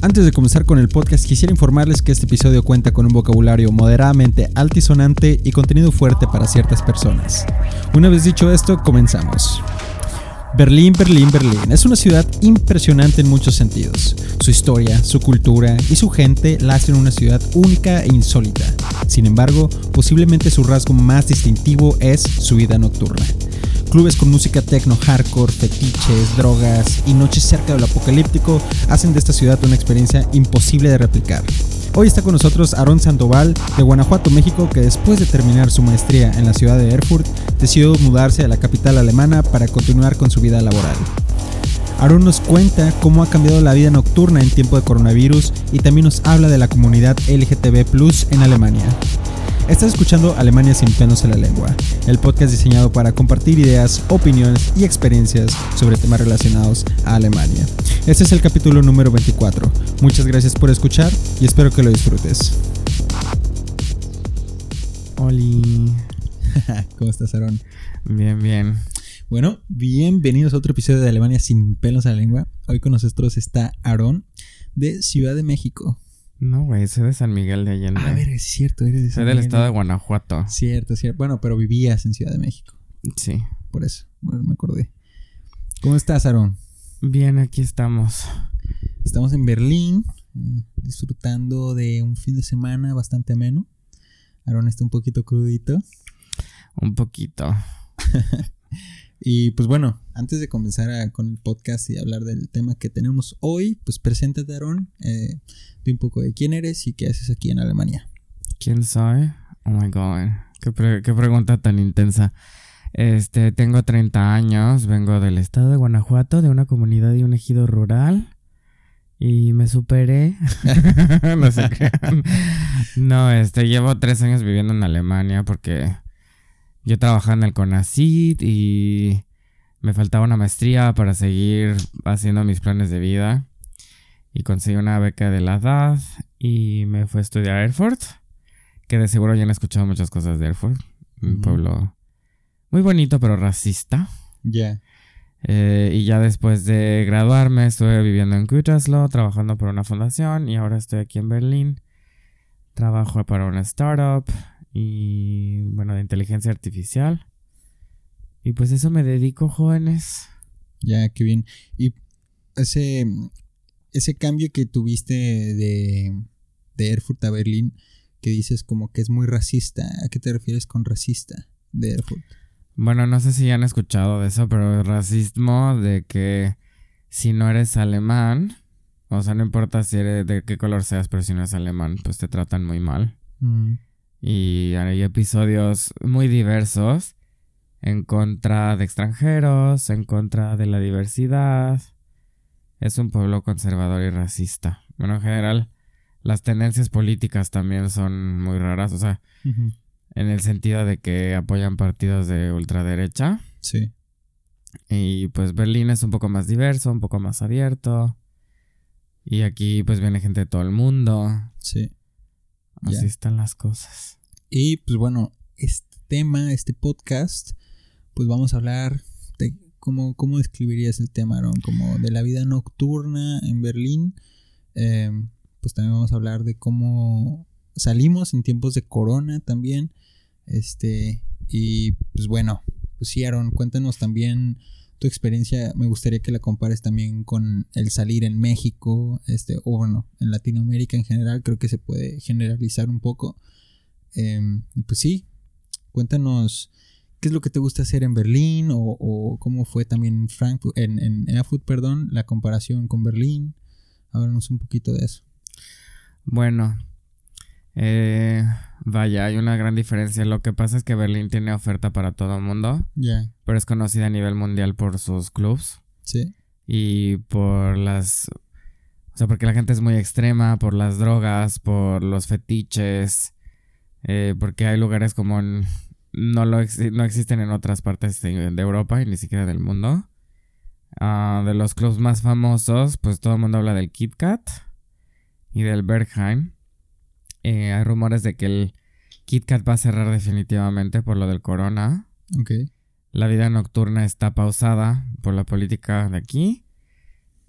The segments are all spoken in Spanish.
Antes de comenzar con el podcast, quisiera informarles que este episodio cuenta con un vocabulario moderadamente altisonante y contenido fuerte para ciertas personas. Una vez dicho esto, comenzamos. Berlín, Berlín, Berlín es una ciudad impresionante en muchos sentidos. Su historia, su cultura y su gente la hacen una ciudad única e insólita. Sin embargo, posiblemente su rasgo más distintivo es su vida nocturna. Clubes con música techno, hardcore, fetiches, drogas y noches cerca del apocalíptico hacen de esta ciudad una experiencia imposible de replicar. Hoy está con nosotros Aaron Sandoval de Guanajuato, México, que después de terminar su maestría en la ciudad de Erfurt, decidió mudarse a la capital alemana para continuar con su vida laboral. Aaron nos cuenta cómo ha cambiado la vida nocturna en tiempo de coronavirus y también nos habla de la comunidad LGTB en Alemania. Estás escuchando Alemania sin pelos en la lengua, el podcast diseñado para compartir ideas, opiniones y experiencias sobre temas relacionados a Alemania. Este es el capítulo número 24. Muchas gracias por escuchar y espero que lo disfrutes. Oli. ¿Cómo estás, Aaron? Bien, bien. Bueno, bienvenidos a otro episodio de Alemania sin pelos en la lengua. Hoy con nosotros está Aaron de Ciudad de México. No, güey, soy de San Miguel de Allende. A ver, es cierto, eres de San Soy del estado de Guanajuato. Cierto, cierto. Bueno, pero vivías en Ciudad de México. Sí. Por eso, bueno, me acordé. ¿Cómo estás, Aaron? Bien, aquí estamos. Estamos en Berlín, eh, disfrutando de un fin de semana bastante ameno. Aaron está un poquito crudito. Un poquito. Y pues bueno, antes de comenzar con el podcast y hablar del tema que tenemos hoy, pues preséntate, Aaron, eh, de un poco de quién eres y qué haces aquí en Alemania. ¿Quién soy? Oh my god, qué, qué pregunta tan intensa. Este, tengo 30 años, vengo del estado de Guanajuato, de una comunidad y un ejido rural. Y me superé. no sé qué. No, este, llevo tres años viviendo en Alemania porque yo trabajaba en el CONACIT y me faltaba una maestría para seguir haciendo mis planes de vida. Y conseguí una beca de la DAD y me fui a estudiar a Erfurt. Que de seguro ya han escuchado muchas cosas de Erfurt. Un pueblo muy bonito pero racista. Ya. Eh, y ya después de graduarme estuve viviendo en Gütersloh, trabajando por una fundación y ahora estoy aquí en Berlín. Trabajo para una startup y bueno, de inteligencia artificial. Y pues eso me dedico, jóvenes. Ya, qué bien. Y ese, ese cambio que tuviste de, de Erfurt a Berlín, que dices como que es muy racista, ¿a qué te refieres con racista de Erfurt? Bueno, no sé si han escuchado de eso, pero racismo de que si no eres alemán, o sea, no importa si eres de qué color seas, pero si no eres alemán, pues te tratan muy mal. Mm. Y hay episodios muy diversos en contra de extranjeros, en contra de la diversidad. Es un pueblo conservador y racista. Bueno, en general, las tendencias políticas también son muy raras. O sea, en el sentido de que apoyan partidos de ultraderecha. Sí. Y pues Berlín es un poco más diverso, un poco más abierto. Y aquí pues viene gente de todo el mundo. Sí. Así están las cosas. Y pues bueno, este tema, este podcast, pues vamos a hablar de cómo, cómo describirías el tema, ¿no? Como de la vida nocturna en Berlín. Em, pues también vamos a hablar de cómo salimos en tiempos de corona también. Este, y pues bueno, pues sí, Aaron, cuéntanos también tu experiencia, me gustaría que la compares también con el salir en México, este, o bueno, en Latinoamérica en general, creo que se puede generalizar un poco. Y pues sí, cuéntanos qué es lo que te gusta hacer en Berlín o, cómo fue también en Frankfurt, en, en Erfurt, perdón, la comparación con Berlín. Háblanos un poquito de eso. Bueno, eh, vaya, hay una gran diferencia. Lo que pasa es que Berlín tiene oferta para todo el mundo. Ya. Pero es conocida a nivel mundial por sus clubs. Sí. Y por las. O sea, porque la gente es muy extrema, por las drogas, por los fetiches. Eh, porque hay lugares como. no, lo no existen en otras partes de, Europa y ni siquiera del mundo. Ah, de los clubs más famosos, pues todo el mundo habla del Kit Kat y del Bergheim. Eh, hay rumores de que el KitKat va a cerrar definitivamente por lo del corona. Ok. La vida nocturna está pausada por la política de aquí.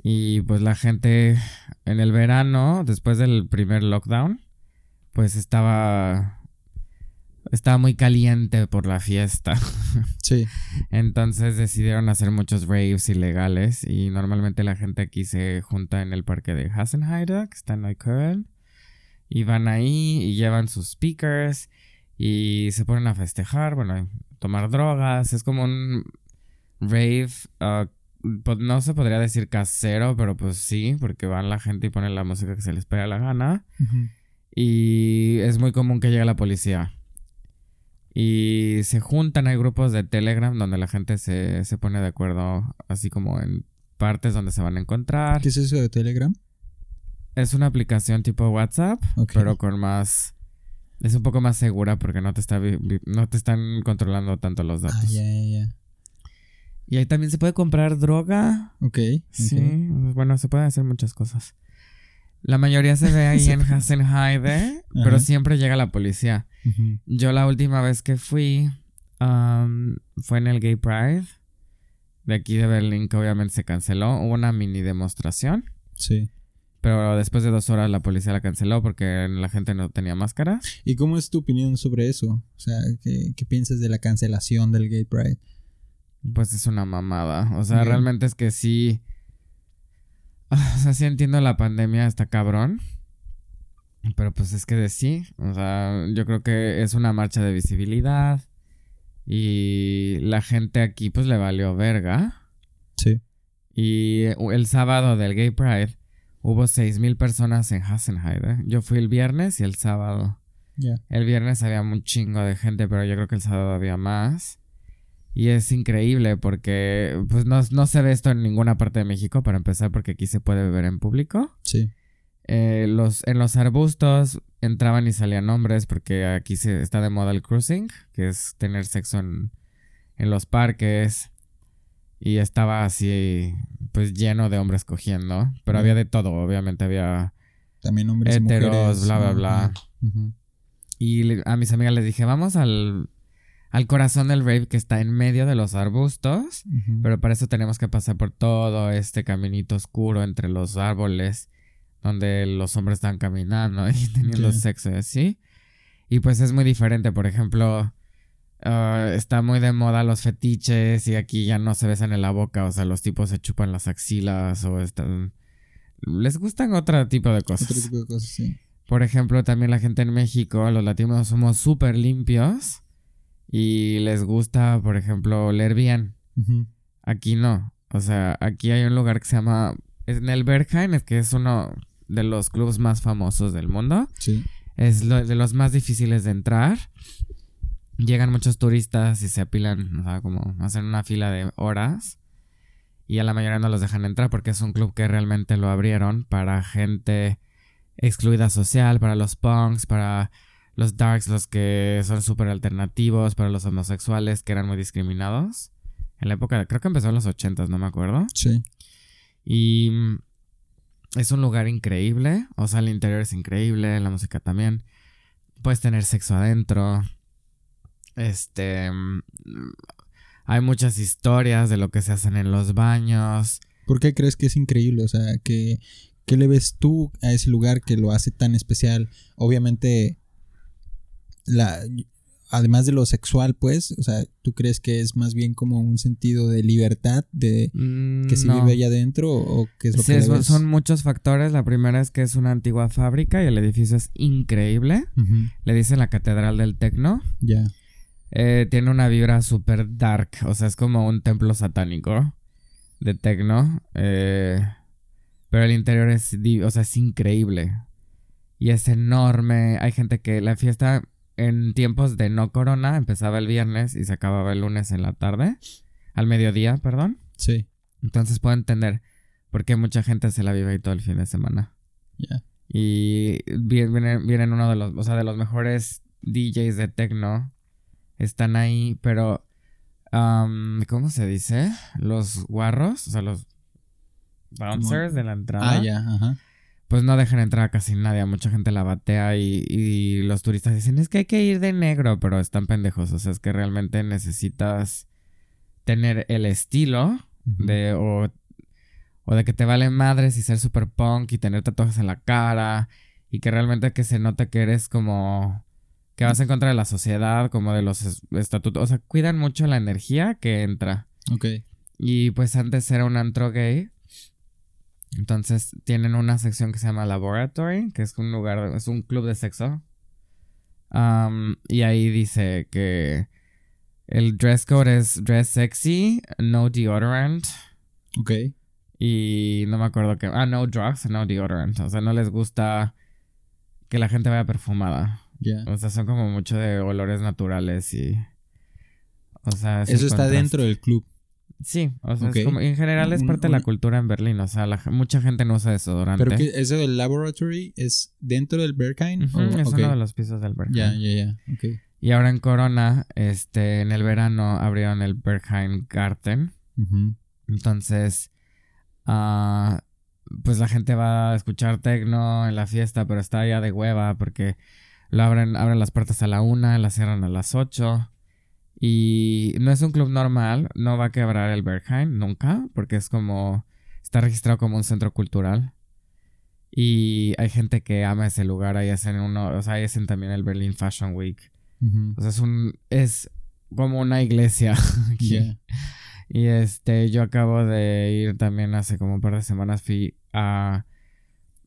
Y pues la gente en el verano, después del primer lockdown, pues estaba estaba muy caliente por la fiesta. Sí. Entonces decidieron hacer muchos raves ilegales y normalmente la gente aquí se junta en el parque de Hasenheide, que está en Neukölln, y van ahí y llevan sus speakers y se ponen a festejar, bueno, tomar drogas, es como un rave, uh, no se podría decir casero, pero pues sí, porque van la gente y ponen la música que se les pega la gana. Y es muy común que llegue la policía. Y se juntan, hay grupos de Telegram donde la gente se, se pone de acuerdo, así como en partes donde se van a encontrar. ¿Qué es eso de Telegram? Es una aplicación tipo WhatsApp, pero con más... Es un poco más segura porque no te, está, no te están controlando tanto los datos. Ah, ya, ya. Y ahí también se puede comprar droga. Ok. Sí, bueno, se pueden hacer muchas cosas. La mayoría se ve ahí en. Hasenheide, pero siempre llega la policía. Yo la última vez que fui am, fue en el Gay Pride de aquí de Berlín, que obviamente se canceló. Hubo una mini demostración, Sí. Pero después de dos horas la policía la canceló porque la gente no tenía máscaras. ¿Y cómo es tu opinión sobre eso? O sea, ¿qué, qué piensas de la cancelación del Gay Pride? Pues es una mamada. O sea, realmente es que sí. O sea, sí entiendo la pandemia, está cabrón. Pero pues es que de sí. O sea, yo creo que es una marcha de visibilidad. Y la gente aquí pues le valió verga. Sí. Y el sábado del Gay Pride hubo 6.000 personas en Hasenheide. Yo fui el viernes y el sábado. El viernes había un chingo de gente, pero yo creo que el sábado había más. Y es increíble porque pues no, no se ve esto en ninguna parte de México, para empezar, porque aquí se puede beber en público. Sí. Eh, los, en los arbustos entraban y salían hombres porque aquí se, está de moda el cruising, que es tener sexo en, en los parques. Y estaba así, pues lleno de hombres cogiendo. Pero había de todo, obviamente había... También hombres y Héteros, mujeres. bla, bla, bla. Y le- a mis amigas les dije, vamos al, al corazón del rave que está en medio de los arbustos. Pero para eso tenemos que pasar por todo este caminito oscuro entre los árboles. Donde los hombres están caminando y teniendo sexo y así. Y pues es muy diferente. Por ejemplo, ah, está muy de moda los fetiches y aquí ya no se besan en la boca. O sea, los tipos se chupan las axilas o están... Les gustan otro tipo de cosas. Otro tipo de cosas, sí. Por ejemplo, también la gente en México, los latinos somos súper limpios y les gusta, por ejemplo, oler bien. Aquí no. O sea, aquí hay un lugar que se llama... Es en el Berghain, es que es uno de los clubes más famosos del mundo. Sí. Es lo- de los más difíciles de entrar. Llegan muchos turistas y se apilan, o sea, como hacen una fila de horas. Y a la mayoría no los dejan entrar porque es un club que realmente lo abrieron para gente excluida social, para los punks, para los darks, los que son súper alternativos, para los homosexuales que eran muy discriminados. En la época, creo que empezó en los ochentas, no me acuerdo. Sí. Y mm, es un lugar increíble. O sea, el interior es increíble, la música también. Puedes tener sexo adentro. Este. mm, Hay muchas historias de lo que se hacen en los baños. ¿Por qué crees que es increíble? O sea, ¿qué, qué le ves tú a ese lugar que lo hace tan especial? Obviamente, la, además de lo sexual, pues, o sea, ¿tú crees que es más bien como un sentido de libertad de Mm, que se no. vive allá adentro o qué es lo Sí, que ves? son muchos factores. La primera es que es una antigua fábrica y el edificio es increíble. Le dicen la Catedral del Tecno. Ya. Eh, tiene una vibra súper dark. O sea, es como un templo satánico de techno. eh, pero el interior es, o sea, es increíble. Y es enorme. Hay gente que la fiesta en tiempos de no corona empezaba el viernes y se acababa el lunes en la tarde. Al mediodía, perdón. Sí. Entonces puedo entender por qué mucha gente se la vive ahí todo el fin de semana. Ya. Y viene, viene- vienen uno de los, o sea, de los mejores DJs de techno. Están ahí, pero ¿cómo se dice? Los guarros, o sea, los bouncers de la entrada. Ah, ya, ajá. Pues no dejan entrar a casi nadie, mucha gente la batea y, y los turistas dicen, es que hay que ir de negro, pero están pendejos, o sea, es que realmente necesitas tener el estilo de o, o de que te valen madres y ser super punk y tener tatuajes en la cara y que realmente que se note que eres como que vas en contra de la sociedad, como de los estatutos, o sea, cuidan mucho la energía que entra. Ok. Y pues antes era un antro gay. Entonces tienen una sección que se llama Laboratory, que es un lugar, es un club de sexo. y ahí dice que el dress code es dress sexy, no deodorant. Ok. Y no me acuerdo qué. Ah, no drugs, no deodorant. O sea, no les gusta que la gente vaya perfumada. Ya. O sea, son como mucho de olores naturales y. O sea, es Eso está contraste. dentro del club. Sí, o sea, Ok. es como, en general es Un- parte de la cultura en Berlín. O sea, la mucha gente no usa desodorante. Pero que eso del laboratory es dentro del Berghain. O- es uno de los pisos del Berghain. Ya, ya, ya. Ok. Y ahora en Corona, este, en el verano abrieron el Berghain Garten. Entonces, ah, pues la gente va a escuchar tecno en la fiesta, pero está ya de hueva porque lo abren, abren las puertas a la una, las cierran a las ocho. Y no es un club normal, no va a quebrar el Berghain nunca, porque es como, está registrado como un centro cultural. Y hay gente que ama ese lugar, ahí hacen uno, o sea, ahí hacen también el Berlin Fashion Week. O sea, es un, es como una iglesia. aquí. Y este, yo acabo de ir también hace como un par de semanas, fui a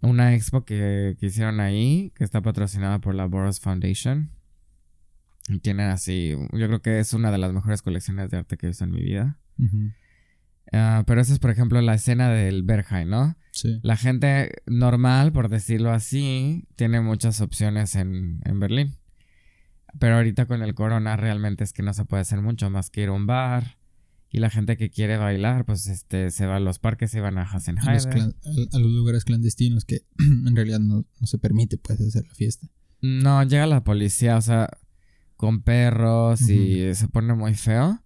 una expo que, que hicieron ahí, que está patrocinada por la Boros Foundation. Y tienen así, yo creo que es una de las mejores colecciones de arte que he visto en mi vida. Ah, pero esa es, por ejemplo, la escena del Berghain, ¿no? Sí. La gente normal, por decirlo así, tiene muchas opciones en, en Berlín. Pero ahorita con el corona realmente es que no se puede hacer mucho más que ir a un bar. Y la gente que quiere bailar, pues este, se va a los parques, se van a clan- a- a los lugares clandestinos que en realidad no, no se permite pues hacer la fiesta. No, llega la policía, o sea, con perros y se pone muy feo.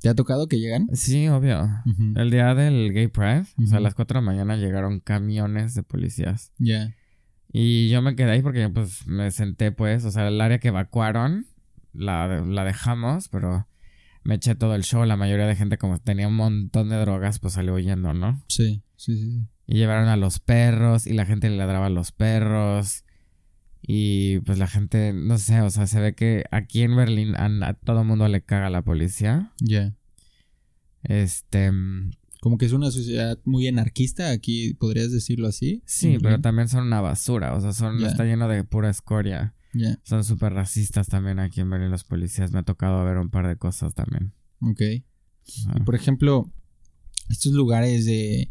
¿Te ha tocado que llegan? Sí, obvio. El día del Gay Pride, o sea, a las 4 de la mañana llegaron camiones de policías. Ya. Y yo me quedé ahí porque pues me senté pues, o sea, el área que evacuaron la, la dejamos, pero me eché todo el show. La mayoría de gente como tenía un montón de drogas pues salió huyendo, ¿no? Sí, sí, sí. sí. Y llevaron a los perros y la gente le ladraba a los perros. Y pues la gente, no sé, o sea, se ve que aquí en Berlín a, a todo mundo le caga la policía. Ya. Este, mm, Como que es una sociedad muy anarquista, aquí podrías decirlo así. sí, pero también son una basura, o sea, son, Ya. está lleno de pura escoria. Son súper racistas también aquí en Berlín los policías. Me ha tocado ver un par de cosas también. ok. Ajá. Por ejemplo, estos lugares de...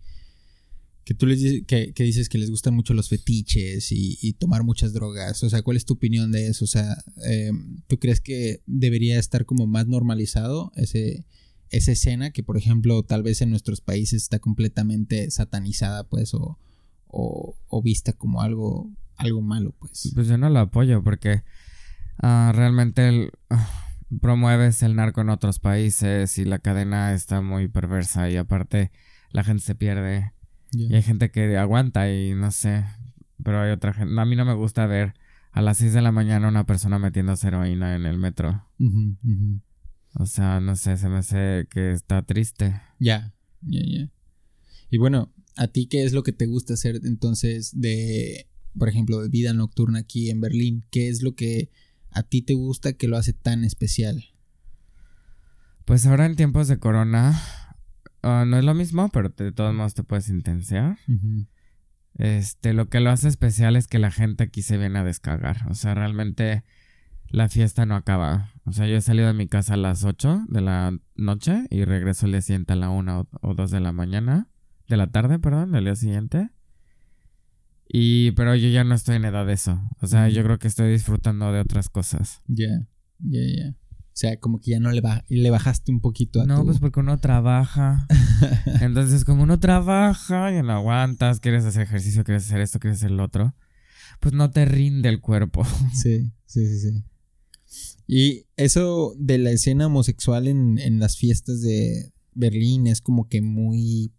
Que tú les dices que, que dices que les gustan mucho los fetiches y, y tomar muchas drogas. O sea, ¿cuál es tu opinión de eso? O sea, eh, ¿tú crees que debería estar como más normalizado ese, esa escena que, por ejemplo, tal vez en nuestros países está completamente satanizada, pues, o, o, o vista como algo, algo malo, pues? Pues yo no lo apoyo porque ah, realmente el- ah, promueves el narco en otros países y la cadena está muy perversa y aparte la gente se pierde y hay gente que aguanta y no sé, pero hay otra gente. A mí no me gusta ver a las 6 de la mañana una persona metiéndose heroína en el metro. O sea, no sé, se me hace que está triste. Ya, ya, ya. Y bueno, ¿a ti qué es lo que te gusta hacer entonces de, por ejemplo, de vida nocturna aquí en Berlín? ¿Qué es lo que a ti te gusta que lo hace tan especial? Pues ahora en tiempos de corona ah, no es lo mismo, pero de todos modos te puedes intensiar. Ujú, Este, lo que lo hace especial es que la gente aquí se viene a descargar. O sea, realmente la fiesta no acaba. O sea, yo he salido de mi casa a las 8 de la noche y regreso el día siguiente a la 1 o 2 de la mañana. De la tarde, perdón, del día siguiente. Y, pero yo ya no estoy en edad de eso. O sea, yo creo que estoy disfrutando de otras cosas. Ya, ya, ya. O sea, como que ya no le, ba- le bajaste un poquito a No, tu... pues porque uno trabaja. Entonces, como uno trabaja y no aguantas, quieres hacer ejercicio, quieres hacer esto, quieres hacer lo otro, pues no te rinde el cuerpo. Sí, sí, sí, sí. Y eso de la escena homosexual en, en las fiestas de Berlín es como que muy,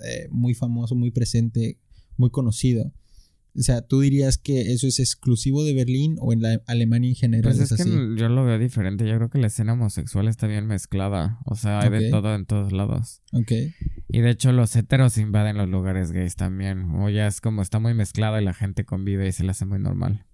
eh, muy famoso, muy presente, muy conocido. O sea, ¿tú dirías que eso es exclusivo de Berlín o en la Alemania en general? Pues es, que yo lo veo diferente. Yo creo que la escena homosexual está bien mezclada. O sea, hay de todo en todos lados. Ok. Y de hecho, los heteros invaden los lugares gays también. O ya es como está muy mezclado y la gente convive y se le hace muy normal.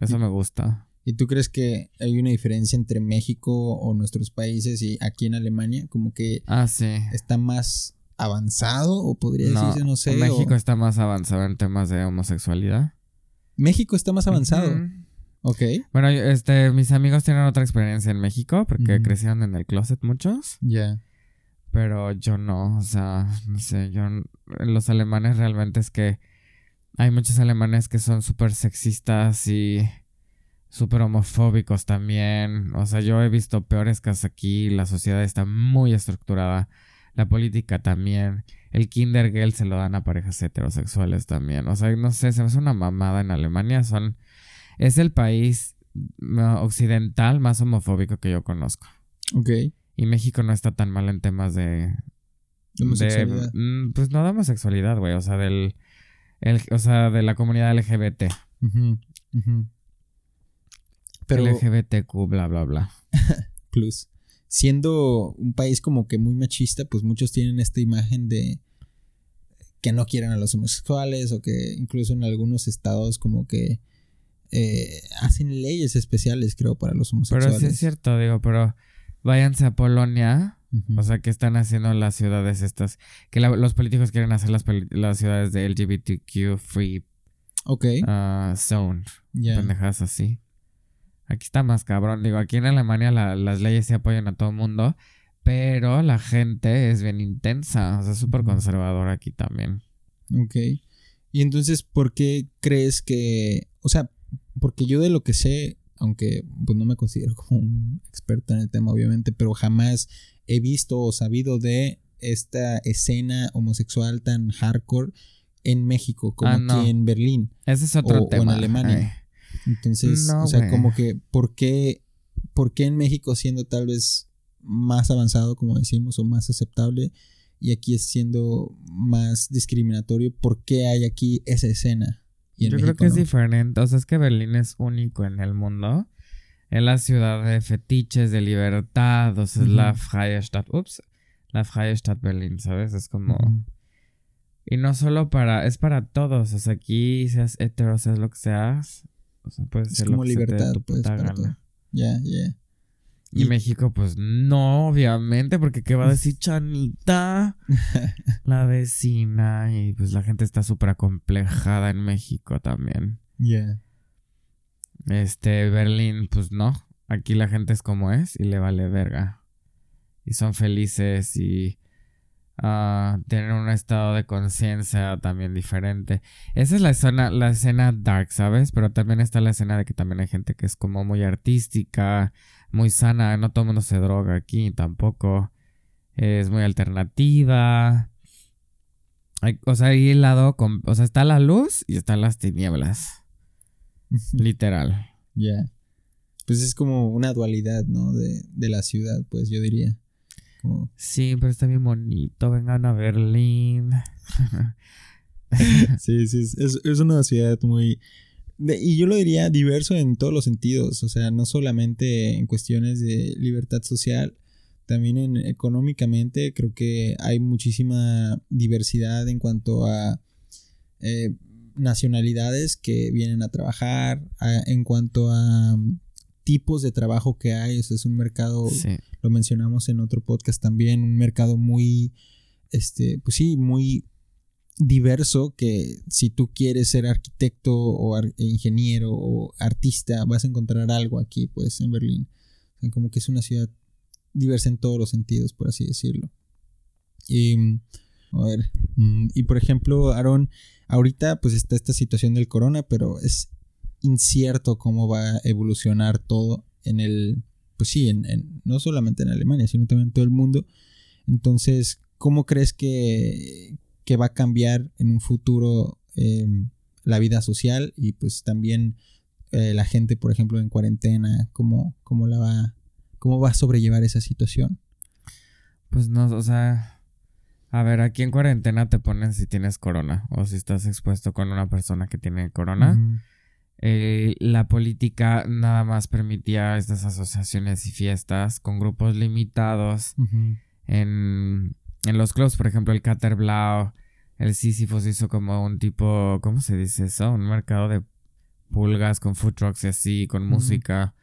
Eso me gusta. ¿Y tú crees que hay una diferencia entre México o nuestros países y aquí en Alemania? Como que ah, sí. está más avanzado o podría decirse, no sé. México está más avanzado en temas de homosexualidad. México está más avanzado. Ok. Bueno, este, mis amigos tienen otra experiencia en México porque crecieron en el closet muchos. Ya. Pero yo no, o sea, no sé, yo los alemanes realmente es que hay muchos alemanes que son súper sexistas y súper homofóbicos también. O sea, yo he visto peores casos aquí. La sociedad está muy estructurada. La política también. El Kindergeld se lo dan a parejas heterosexuales también. O sea, no sé, se me hace una mamada en Alemania. Son. Es el país occidental más homofóbico que yo conozco. Ok. Y México no está tan mal en temas de. homosexualidad. Mm, pues no de homosexualidad, güey. O sea, del. o sea, de la comunidad LGBT. Pero, LGBTQ, bla, bla, bla. Plus. Siendo un país como que muy machista, pues muchos tienen esta imagen de que no quieren a los homosexuales o que incluso en algunos estados como que eh, hacen leyes especiales, creo, para los homosexuales. Pero sí es cierto, digo, pero váyanse a Polonia. O sea, que están haciendo las ciudades estas. Que los políticos quieren hacer las, las ciudades de LGBTQ free Ok. Uh, zone. Pendejas así. Aquí está más cabrón. Digo, aquí en Alemania las leyes se apoyan a todo el mundo, pero la gente es bien intensa, o sea, súper conservadora aquí también. Ok. Y entonces, ¿por qué crees que, o sea, porque yo de lo que sé, aunque pues no me considero como un experto en el tema, obviamente, pero jamás he visto o sabido de esta escena homosexual tan hardcore en México como ah, aquí en Berlín. Ese es otro tema. O en Alemania. Entonces, o sea, como que, ¿por qué, ¿por qué en México siendo tal vez más avanzado, como decimos, o más aceptable, y aquí es siendo más discriminatorio? ¿Por qué hay aquí esa escena? Yo creo que es diferente. O sea, es que Berlín es único en el mundo. Es la ciudad de fetiches, de libertad. O sea, es la Freie Stadt. Ups. La Freie Stadt Berlín, ¿sabes? Es como. Y no solo para. Es para todos. O sea, aquí seas hetero, seas lo que seas. O sea, puede ser como libertad, tu pues, Ya, ya. Y, México, pues no, obviamente, porque ¿qué va a decir Chanita? la vecina. Y pues la gente está súper acomplejada en México también. Ya. Este, Berlín, pues no. Aquí la gente es como es y le vale verga. Y son felices y uh, tener un estado de conciencia también diferente. Esa es la escena, la escena dark, ¿sabes? Pero también está la escena de que también hay gente que es como muy artística, muy sana. No todo el mundo se droga aquí tampoco. Es muy alternativa. o sea, ahí el lado, con, o sea, está la luz y están las tinieblas. Literal. Ya. Pues es como una dualidad, ¿no? De, de la ciudad, pues yo diría. Sí, pero está bien bonito. Vengan a Berlín. sí, sí, es, una ciudad muy... y yo lo diría diverso en todos los sentidos, o sea, no solamente en cuestiones de libertad social, también en, económicamente creo que hay muchísima diversidad en cuanto a eh, nacionalidades que vienen a trabajar, en cuanto a tipos de trabajo que hay. es un mercado, lo mencionamos en otro podcast también, un mercado muy, este, pues sí, muy diverso que si tú quieres ser arquitecto o ingeniero o artista vas a encontrar algo aquí pues en Berlín. Como que es una ciudad diversa en todos los sentidos por así decirlo. Y a ver mm, y por ejemplo Aaron ahorita pues está esta situación del corona pero es incierto cómo va a evolucionar todo en el, pues sí, en, no solamente en Alemania, sino también en todo el mundo. Entonces, ¿cómo crees que, que va a cambiar en un futuro em, la vida social y pues también eh, la gente, por ejemplo, en cuarentena, cómo, cómo la va, cómo va a sobrellevar esa situación? Pues no, o sea, A ver, aquí en cuarentena te ponen si tienes corona o si estás expuesto con una persona que tiene corona. Eh, la política nada más permitía estas asociaciones y fiestas con grupos limitados en, en los clubs. Por ejemplo, el Caterblau, el Sísifos hizo como un tipo, ¿cómo se dice eso? Un mercado de pulgas con food trucks y así, con música.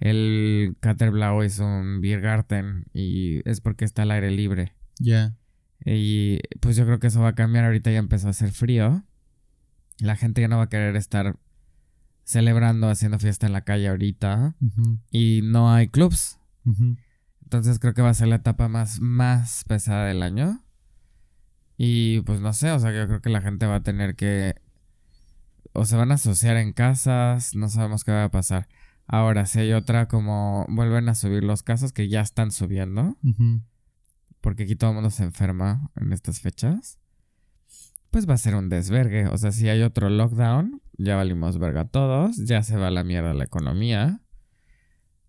El Caterblau hizo un Biergarten y es porque está al aire libre. Ya. Y pues yo creo que eso va a cambiar. Ahorita ya empezó a hacer frío. La gente ya no va a querer estar celebrando, haciendo fiesta en la calle ahorita. Y no hay clubs. Entonces creo que va a ser la etapa más, más pesada del año. Y pues no sé, o sea, yo creo que la gente va a tener que... O se van a asociar en casas, no sabemos qué va a pasar. Ahora, si hay otra como vuelven a subir los casos que ya están subiendo, porque aquí todo el mundo se enferma en estas fechas, pues va a ser un desvergue. O sea, si hay otro lockdown, ya valimos verga todos, ya se va a la mierda la economía.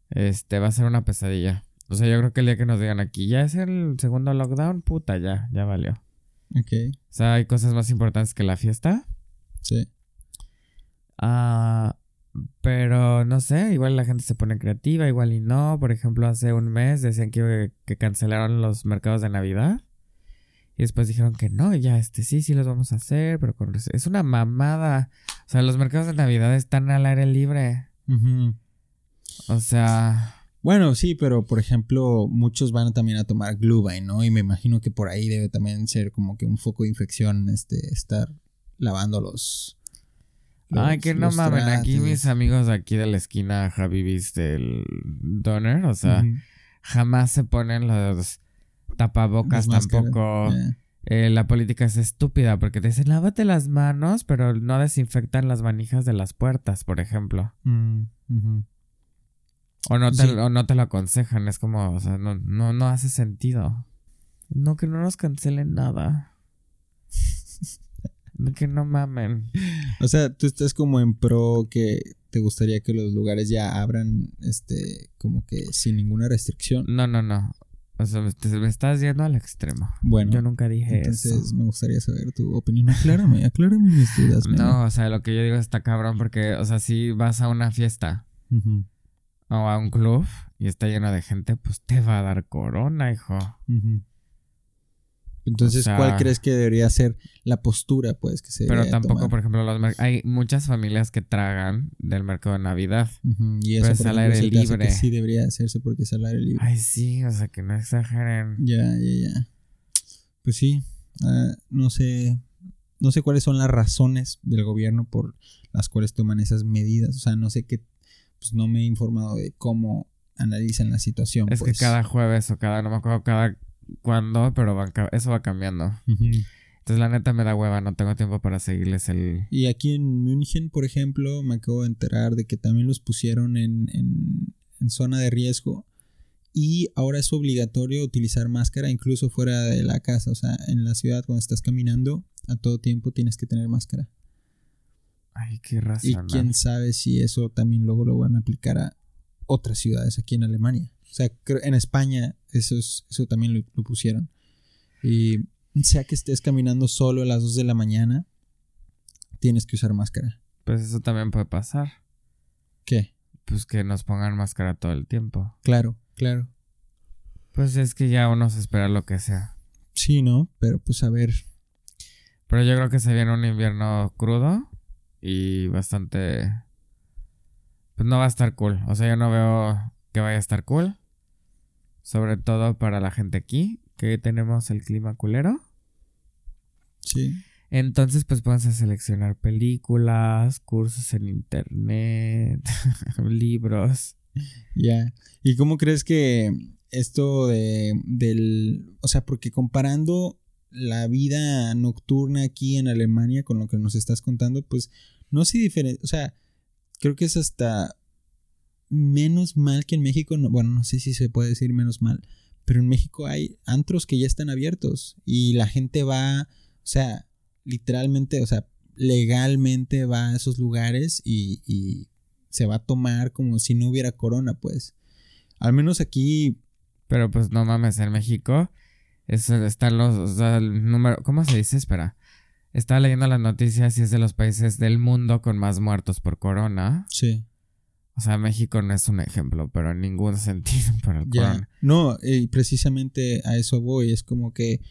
Este, va a ser una pesadilla. O sea, yo creo que el día que nos digan aquí, ya es el segundo lockdown, puta, ya, ya valió. Ok. O sea, hay cosas más importantes que la fiesta. Sí. Ah, pero no sé, igual la gente se pone creativa, igual y no. Por ejemplo, hace un mes decían que, que cancelaron los mercados de Navidad. Y después dijeron que no, ya este sí, sí los vamos a hacer, pero con es una mamada. O sea, los mercados de Navidad están al aire libre. O sea, Bueno, sí, pero por ejemplo, muchos van también a tomar Glühwein, ¿no? Y me imagino que por ahí debe también ser como que un foco de infección, este, estar lavando los. ay, que no mamen, aquí mis amigos de aquí de la esquina Javibis del Donner, o sea, jamás se ponen los tapabocas tampoco. Eh, la política es estúpida porque te dicen lávate las manos, pero no desinfectan las manijas de las puertas, por ejemplo. Mm. O no te, Sí. o no te lo aconsejan, es como, o sea, no, no, no hace sentido. No, que no nos cancelen nada. No, que no mamen. O sea, tú estás como en pro que te gustaría que los lugares ya abran, este, como que sin ninguna restricción. No, no, no. O sea, me, te- me estás yendo al extremo. Bueno, Yo nunca dije entonces eso. me gustaría saber tu opinión. Aclárame, aclárame mis dudas. No, o sea, lo que yo digo está cabrón porque, o sea, si vas a una fiesta o a un club y está lleno de gente, pues te va a dar corona, hijo. Entonces, O sea- ¿cuál crees que debería ser la postura, pues, que se Pero tampoco, tomar? por ejemplo, los hay muchas familias que tragan del mercado de Navidad. Ujú, Y eso pero es al aire caso libre. que sí debería hacerse porque es al aire libre. Ay, sí, o sea, que no exageren. Ya, ya, ya. Pues sí, ah, no sé, no sé cuáles son las razones del gobierno por las cuales toman esas medidas. O sea, no sé qué, pues no me he informado de cómo analizan la situación. Es pues. que cada jueves o cada, no me acuerdo cada cuándo, pero eso va cambiando. Entonces, la neta me da hueva, no tengo tiempo para seguirles el... Y aquí en München, por ejemplo, me acabo de enterar de que también los pusieron en, en, en zona de riesgo. Y ahora es obligatorio utilizar máscara incluso fuera de la casa. O sea, en la ciudad cuando estás caminando, a todo tiempo tienes que tener máscara. Ay, qué Y racional. quién sabe si eso también luego lo van a aplicar a otras ciudades aquí en Alemania. O sea, creo- en España eso, es- eso también lo, lo pusieron. Y sea que estés caminando solo a las 2 de la mañana, tienes que usar máscara. Pues eso también puede pasar. ¿Qué? Pues que nos pongan máscara todo el tiempo. Claro, claro. Pues es que ya uno se espera lo que sea. Sí, ¿no? Pero pues a ver. Pero yo creo que se viene un invierno crudo y bastante... Pues no va a estar cool. O sea, yo no veo que vaya a estar cool. Sobre todo para la gente aquí, que tenemos el clima culero. Sí. Entonces, pues vamos a seleccionar películas, cursos en internet, libros. Ya. ¿Y cómo crees que esto de del, o sea, porque comparando la vida nocturna aquí en Alemania con lo que nos estás contando, pues no sé diferente, o sea, creo que es hasta menos mal que en México, no- bueno, no sé si se puede decir menos mal, pero en México hay antros que ya están abiertos y la gente va, o sea, literalmente, o sea, legalmente va a esos lugares y, y se va a tomar como si no hubiera corona, pues. Al menos aquí, Pero pues no mames, en México Eso, están los, o sea, el número, ¿cómo se dice? Espera. Estaba leyendo las noticias y es de los países del mundo con más muertos por corona. Sí. O sea, México no es un ejemplo, pero en ningún sentido para el Ya. corona. No, y precisamente a eso voy. Es como que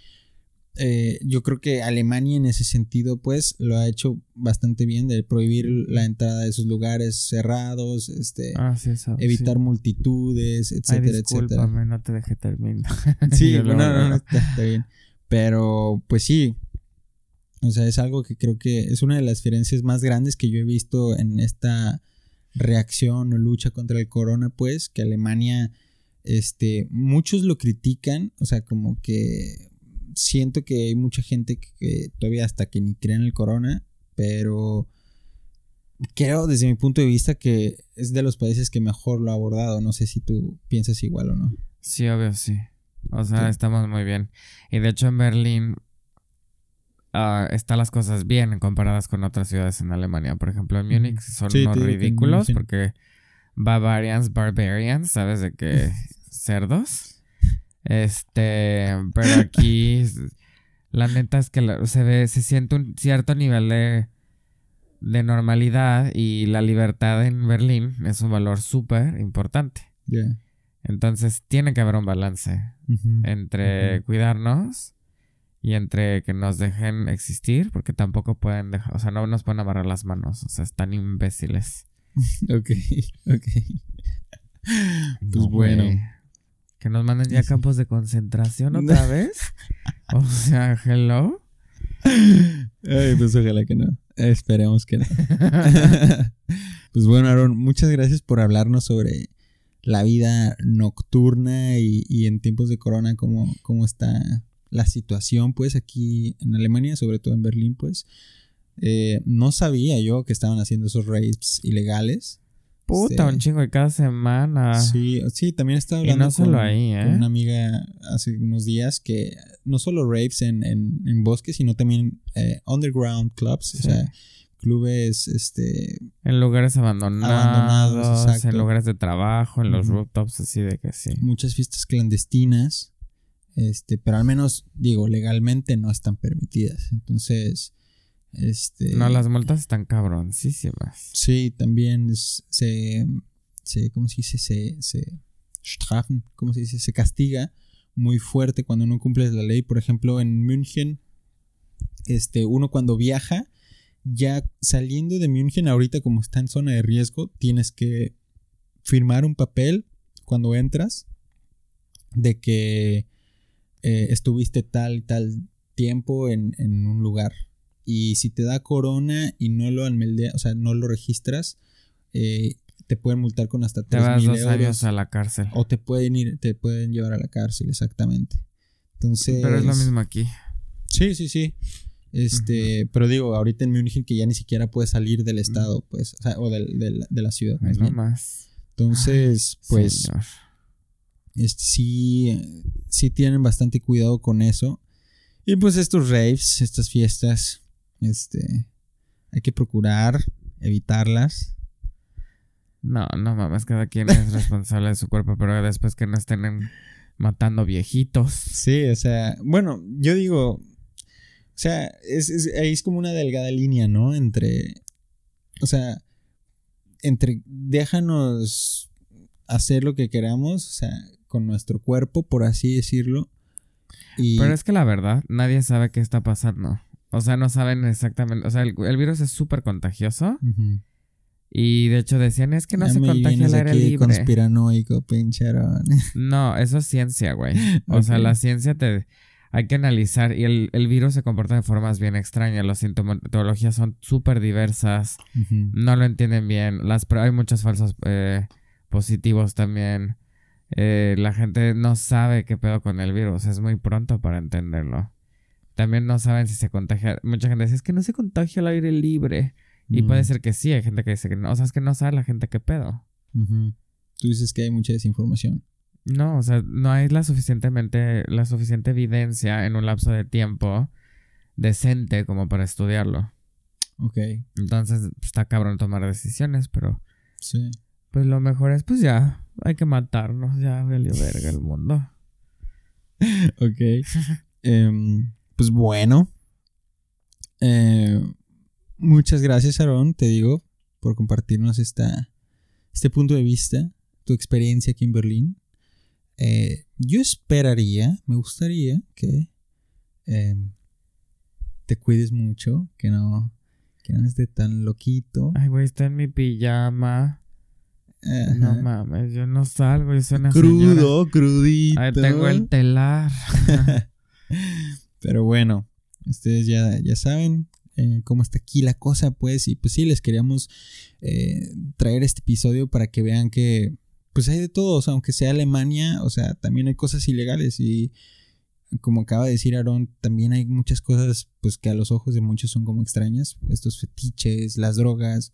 eh, yo creo que Alemania en ese sentido, pues, lo ha hecho bastante bien de prohibir la entrada de esos lugares cerrados, este, Ah, sí, eso. evitar sí. multitudes, Ay, etcétera, etcétera. discúlpame, no te dejé terminar. Sí, no, no, no, está bien. Pero, pues sí. O sea, es algo que creo que es una de las diferencias más grandes que yo he visto en esta reacción o lucha contra el corona, pues, que Alemania, este, muchos lo critican, o sea, como que siento que hay mucha gente que, que todavía hasta que ni cree en el corona, pero creo desde mi punto de vista que es de los países que mejor lo ha abordado, no sé si tú piensas igual o no. Sí, obvio, sí. O sea, estamos muy bien. Y de hecho en Berlín ah, están las cosas bien comparadas con otras ciudades en Alemania. Por ejemplo, en Múnich son Sí, unos ridículos porque Bavarians, Barbarians, ¿sabes de qué? Cerdos. Este, pero aquí la neta es que la- se ve, se siente un cierto nivel de, de normalidad y la libertad en Berlín es un valor súper importante. Entonces tiene que haber un balance entre cuidarnos y entre que nos dejen existir, porque tampoco pueden dejar, o sea, no nos pueden amarrar las manos, o sea, están imbéciles. Ok, ok. Pues No, bueno. Que nos manden ya a campos de concentración otra vez. O sea, hello. Ay, pues ojalá que no. Esperemos que no. pues bueno, Aaron, muchas gracias por hablarnos sobre la vida nocturna y, y en tiempos de corona, cómo, cómo está la situación, pues, aquí en Alemania, sobre todo en Berlín, pues. Eh, no sabía yo que estaban haciendo esos raves ilegales. Puta, Este, un chingo de cada semana. Sí, sí, también estaba Y hablando no solo con, ahí, con ¿eh? una amiga hace unos días que no solo raves en, en, en bosques, sino también eh, underground clubs, o sea, clubes, este, En lugares abandonados, en lugares de trabajo, en los rooftops, así de que sí. muchas fiestas clandestinas, este, pero al menos, digo, legalmente no están permitidas. Entonces, este... No, las multas están cabroncísimas. Sí, también es- se, se, ¿cómo se dice? Se, se strafen, ¿cómo se dice? Se castiga muy fuerte cuando no cumples la ley. Por ejemplo, en München, este, uno cuando viaja, ya saliendo de München, ahorita como está en zona de riesgo, tienes que firmar un papel cuando entras de que eh, estuviste tal y tal tiempo en, en un lugar. Y si te da corona y no lo almelde- o sea, no lo registras, eh, te pueden multar con hasta tres mil euros. años a la cárcel. O te pueden ir, te pueden llevar a la cárcel, exactamente. Entonces. Pero es lo mismo aquí. Sí, sí, sí. Este, pero digo, ahorita en Múnich que ya ni siquiera puedes salir del estado, pues, o sea, o del- del- de la ciudad. Más no bien. más. Entonces, pues, Señor. Este, sí, sí tienen bastante cuidado con eso. Y pues estos raves, estas fiestas, este, hay que procurar evitarlas. No, no mames, cada quien es responsable de su cuerpo, pero después que no estén matando viejitos. Sí, o sea, bueno, yo digo, o sea, es, es- ahí es como una delgada línea, ¿no? Entre, o sea, entre déjanos hacer lo que queramos, o sea, con nuestro cuerpo, por así decirlo. Y Pero es que la verdad, nadie sabe qué está pasando. O sea, no saben exactamente. O sea, el, el virus es súper contagioso. Y de hecho decían, es que no Ya se contagia al aire libre. conspiranoico. No, eso es ciencia, güey. O sea, la ciencia te hay que analizar y el, el virus se comporta de formas bien extrañas. Las sintomatologías son súper diversas. No lo entienden bien. Las, hay muchos falsos eh, positivos también. Eh, la gente no sabe qué pedo con el virus. Es muy pronto para entenderlo. También no saben si se contagia. Mucha gente dice, es que no se contagia al aire libre. Y Mm. puede ser que sí, hay gente que dice que no. O sea, es que no sabe la gente qué pedo. Tú dices que hay mucha desinformación. No, o sea, no hay la suficientemente, la suficiente evidencia en un lapso de tiempo decente como para estudiarlo. Ok, Entonces, pues, está cabrón tomar decisiones, pero sí. pues lo mejor es, pues ya, hay que matarnos, ya valió verga el mundo. ok. Em, pues bueno. Eh, muchas gracias, Aaron, te digo, por compartirnos esta, este punto de vista, tu experiencia aquí en Berlín. Eh, yo esperaría, me gustaría que em, te cuides mucho, que no, que no esté tan loquito. Ay, güey, está en mi pijama. No mames, yo no salgo, yo soy una Crudo, crudito. Ahí tengo el telar. Pero bueno, ustedes ya, ya saben eh, cómo está aquí la cosa, pues. Y pues sí, les queríamos eh, traer este episodio para que vean que pues hay de todo, o sea, aunque sea Alemania, o sea, también hay cosas ilegales y como acaba de decir Aaron, también hay muchas cosas pues que a los ojos de muchos son como extrañas, estos fetiches, las drogas,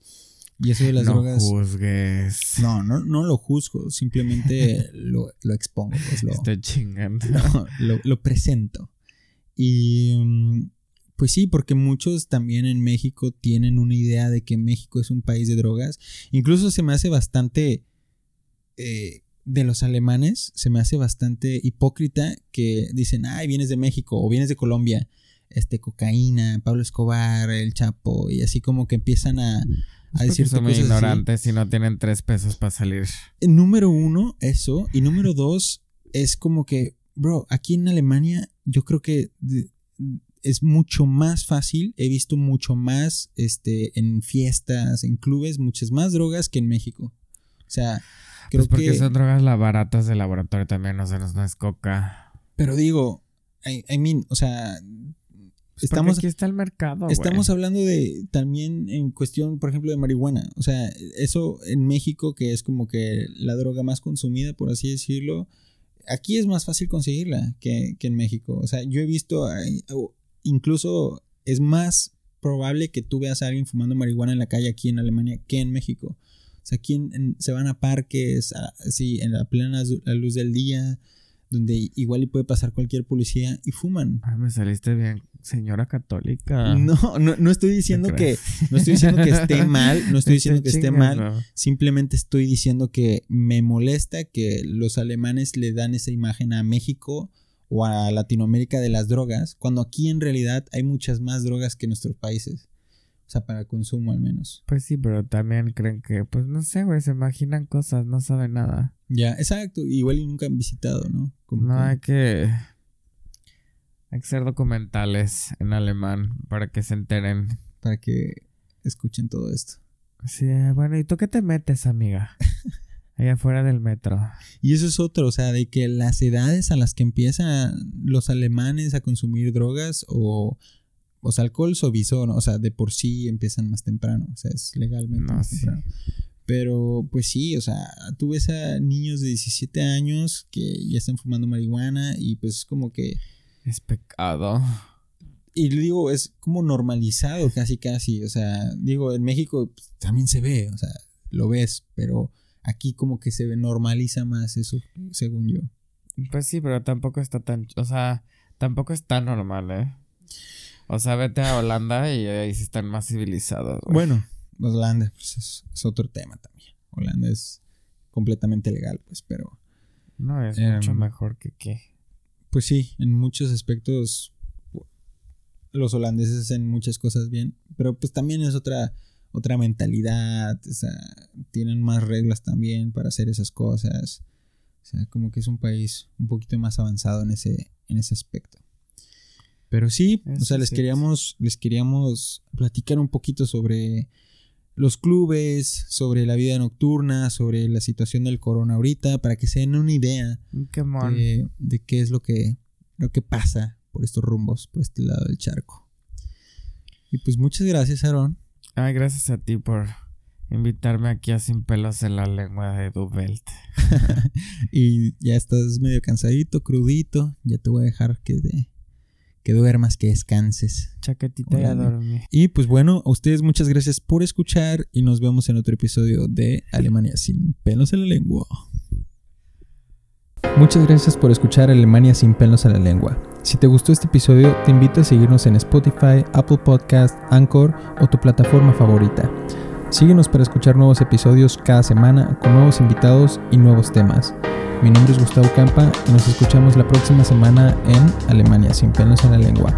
y eso de las no drogas. juzgues. No, no, no lo juzgo, simplemente lo, lo, expongo. Pues lo, Estoy chingando. No, lo, lo, presento. Y mm, pues sí, porque muchos también en México tienen una idea de que México es un país de drogas. Incluso se me hace bastante. Eh, de los alemanes, se me hace bastante hipócrita que dicen, ay, vienes de México o vienes de Colombia. Este, cocaína, Pablo Escobar, el Chapo, y así como que empiezan a, a decir son muy ignorantes y no tienen tres pesos para salir. Número uno, eso. Y número dos, es como que, bro, aquí en Alemania yo creo que es mucho más fácil. He visto mucho más este, en fiestas, en clubes, muchas más drogas que en México. O sea, creo pues porque que... son drogas las baratas de laboratorio también, o sea, no es coca. Pero digo, I, I mean, o sea, pues estamos aquí está el mercado. Estamos wey. hablando de también en cuestión, por ejemplo, de marihuana. O sea, eso en México, que es como que la droga más consumida, por así decirlo, aquí es más fácil conseguirla que, que en México. O sea, yo he visto, incluso es más probable que tú veas a alguien fumando marihuana en la calle aquí en Alemania que en México. O sea, aquí en, en, se van a parques, así, en la plena luz del día, donde igual y puede pasar cualquier policía y fuman. Ay, me saliste bien, señora católica. No, no, no estoy diciendo ¿No que no estoy diciendo que esté mal, no estoy diciendo que esté mal, simplemente estoy diciendo que me molesta que los alemanes le dan esa imagen a México o a Latinoamérica de las drogas, cuando aquí en realidad hay muchas más drogas que en nuestros países. O sea, para consumo al menos. Pues sí, pero también creen que, pues no sé, güey, se imaginan cosas, no saben nada. Ya, exacto. Igual y nunca han visitado, ¿no? Como no, que... hay que. Hay que hacer documentales en alemán para que se enteren. Para que escuchen todo esto. Sí, bueno, ¿y tú qué te metes, amiga? Allá afuera del metro. Y eso es otro, o sea, de que las edades a las que empiezan los alemanes a consumir drogas o o sea, alcohol suavizó, ¿no? o sea, de por sí empiezan más temprano, o sea, es legalmente no, más sí. temprano. Pero pues sí, o sea, tú ves a niños de 17 años que ya están fumando marihuana y pues es como que... Es pecado. Y digo, es como normalizado casi casi, o sea, digo, en México pues, también se ve, o sea, lo ves, pero aquí como que se normaliza más eso, según yo. Pues sí, pero tampoco está tan, o sea, tampoco es tan normal, ¿eh? O sea, vete a Holanda y ahí sí están más civilizados. Bueno, Holanda pues es, es, otro tema también. Holanda es completamente legal, pues, pero... No, es eh, mucho mejor que qué. Pues sí, en muchos aspectos los holandeses hacen muchas cosas bien, pero pues también es otra otra mentalidad, o sea, tienen más reglas también para hacer esas cosas. O sea, como que es un país un poquito más avanzado en ese en ese aspecto. Pero sí, Eso o sea, les sí, queríamos, sí. les queríamos platicar un poquito sobre los clubes, sobre la vida nocturna, sobre la situación del corona ahorita, para que se den una idea de, de, qué es lo que, lo que pasa por estos rumbos, por este lado del charco. Y pues muchas gracias, Aaron. Ay, gracias a ti por invitarme aquí a Sin Pelos en la Lengua de Dubelt. y ya estás medio cansadito, crudito, ya te voy a dejar que de que duermas, que descanses. Chaquetita y a dormir. Y pues bueno, a ustedes muchas gracias por escuchar y nos vemos en otro episodio de Alemania sin pelos en la lengua. Muchas gracias por escuchar Alemania sin pelos en la lengua. Si te gustó este episodio, te invito a seguirnos en Spotify, Apple Podcast, Anchor o tu plataforma favorita. Síguenos para escuchar nuevos episodios cada semana con nuevos invitados y nuevos temas. Mi nombre es Gustavo Campa y nos escuchamos la próxima semana en Alemania sin pelos en la lengua.